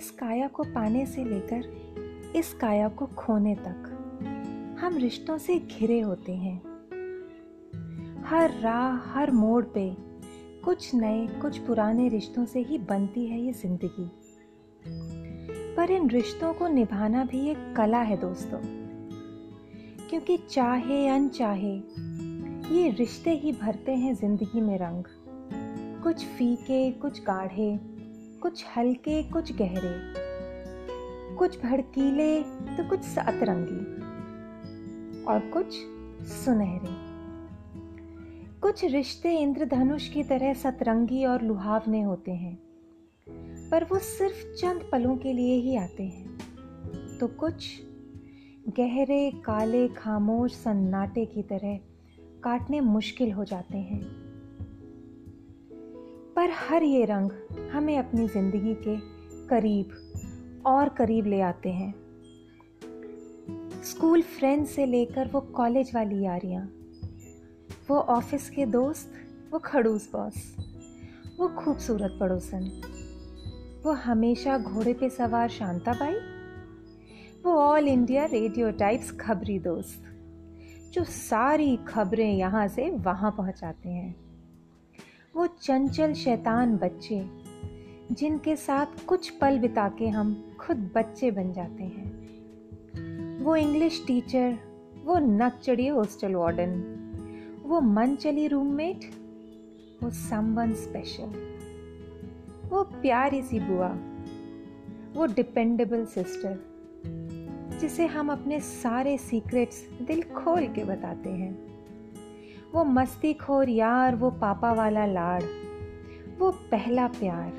इस काया को पाने से लेकर इस काया को खोने तक हम रिश्तों से घिरे होते हैं। हर राह, हर मोड़ पे कुछ नए, कुछ पुराने रिश्तों से ही बनती है ये ज़िंदगी। पर इन रिश्तों को निभाना भी एक कला है दोस्तों। क्योंकि चाहे, अनचाहे, ये रिश्ते ही भरते हैं ज़िंदगी में रंग। कुछ फीके, कुछ गाढ़े कुछ हल्के, कुछ गहरे, कुछ भड़कीले तो कुछ सतरंगी और कुछ सुनहरे। कुछ रिश्ते इंद्रधनुष की तरह सतरंगी और लुहावने होते हैं, पर वो सिर्फ़ चंद पलों के लिए ही आते हैं। तो कुछ गहरे, काले, खामोश, सन्नाटे की तरह काटने मुश्किल हो जाते हैं। पर हर ये रंग हमें अपनी ज़िंदगी के करीब और करीब ले आते हैं। स्कूल फ्रेंड से लेकर वो कॉलेज वाली यारियाँ, वो ऑफ़िस के दोस्त, वो खड़ूस बॉस, वो खूबसूरत पड़ोसन, वो हमेशा घोड़े पे सवार शांताबाई वो ऑल इंडिया रेडियो टाइप्स खबरी दोस्त, जो सारी खबरें यहाँ से वहाँ पहुँचाते हैं। वो चंचल शैतान बच्चे, जिनके साथ कुछ पल बिता के हम खुद बच्चे बन जाते हैं। वो इंग्लिश टीचर, वो नक चढ़ी हॉस्टल वार्डन, वो मन चली रूममेट, वो समवन स्पेशल वो प्यारी सी बुआ, वो डिपेंडेबल सिस्टर जिसे हम अपने सारे सीक्रेट्स दिल खोल के बताते हैं। वो मस्ती खोर यार, वो पापा वाला लाड़, वो पहला प्यार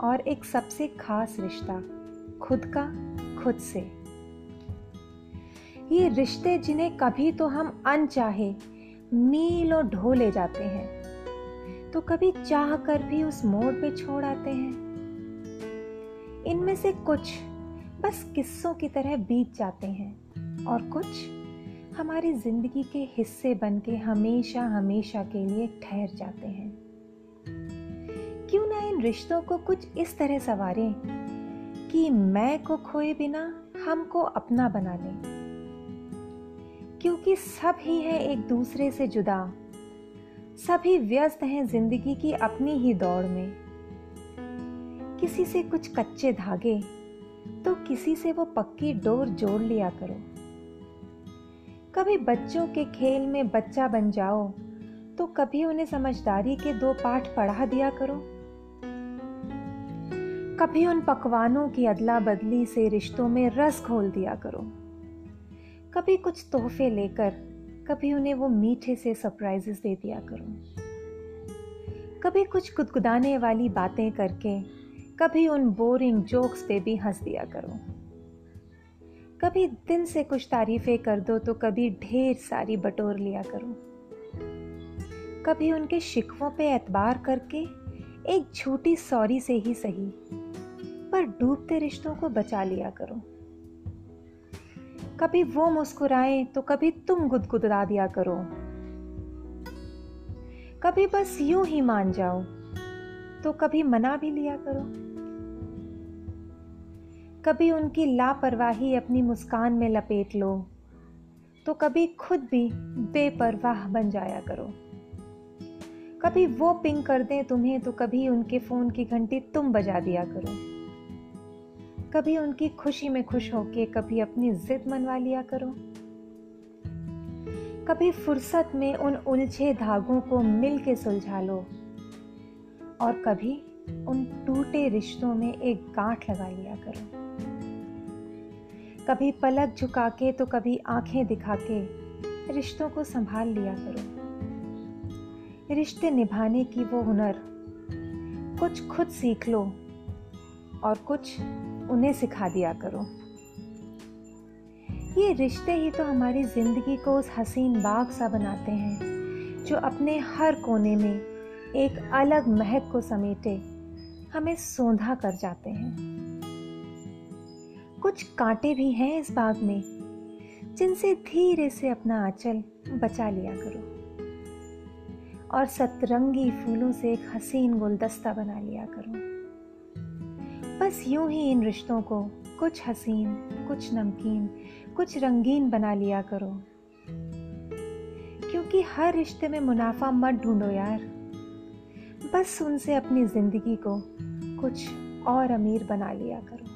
और एक सबसे खास रिश्ता, खुद का, खुद से। ये रिश्ते जिन्हें कभी तो हम अनचाहे मीलों ढो ले जाते हैं तो कभी चाह कर भी उस मोड़ पे छोड़ आते हैं। इनमें से कुछ बस किस्सों की तरह बीत जाते हैं और कुछ हमारी ज़िंदगी के हिस्से बन के हमेशा हमेशा के लिए ठहर जाते हैं। क्यों ना इन रिश्तों को कुछ इस तरह सवारें कि मैं को खोए बिना हमको अपना बना लें। क्योंकि सब ही है एक दूसरे से जुदा। सभी व्यस्त हैं ज़िंदगी की अपनी ही दौड़ में। किसी से कुछ कच्चे धागे तो किसी से वो पक्की डोर जोड़ लिया करो। कभी बच्चों के खेल में बच्चा बन जाओ तो कभी उन्हें समझदारी के दो पाठ पढ़ा दिया करो। कभी उन पकवानों की अदला बदली से रिश्तों में रस घोल दिया करो। कभी कुछ तोहफे लेकर, कभी उन्हें वो मीठे से सरप्राइजेस दे दिया करो। कभी कुछ गुदगुदाने वाली बातें करके, कभी उन बोरिंग जोक्स पे भी हंस दिया करो। कभी दिन से कुछ तारीफें कर दो तो कभी ढेर सारी बटोर लिया करो। कभी उनके शिकवों पे एतबार करके एक झूठी सॉरी से ही सही, पर डूबते रिश्तों को बचा लिया करो। कभी वो मुस्कुराए तो कभी तुम गुदगुदा दिया करो। कभी बस यूँ ही मान जाओ तो कभी मना भी लिया करो। कभी उनकी लापरवाही अपनी मुस्कान में लपेट लो तो कभी खुद भी बेपरवाह बन जाया करो। कभी वो पिंग कर दें तुम्हें तो कभी उनके फ़ोन की घंटी तुम बजा दिया करो। कभी उनकी खुशी में खुश होके कभी अपनी जिद मनवा लिया करो। कभी फुर्सत में उन उलझे धागों को मिल के सुलझा लो, और कभी उन टूटे रिश्तों में एक गांठ लगा लिया करो। कभी पलक झुका के तो कभी आँखें दिखा के रिश्तों को संभाल लिया करो। रिश्ते निभाने की वो हुनर कुछ खुद सीख लो और कुछ उन्हें सिखा दिया करो। ये रिश्ते ही तो हमारी ज़िंदगी को उस हसीन बाग सा बनाते हैं, जो अपने हर कोने में एक अलग महक को समेटे हमें सोंधा कर जाते हैं। कुछ कांटे भी हैं इस बाग में, जिनसे धीरे से अपना आंचल बचा लिया करो। और सतरंगी फूलों से एक हसीन गुलदस्ता बना लिया करो। बस यूँ ही इन रिश्तों को कुछ हसीन, कुछ नमकीन, कुछ रंगीन बना लिया करो। क्योंकि हर रिश्ते में मुनाफा मत ढूंढो यार। बस उनसे अपनी ज़िंदगी को कुछ और अमीर बना लिया करो।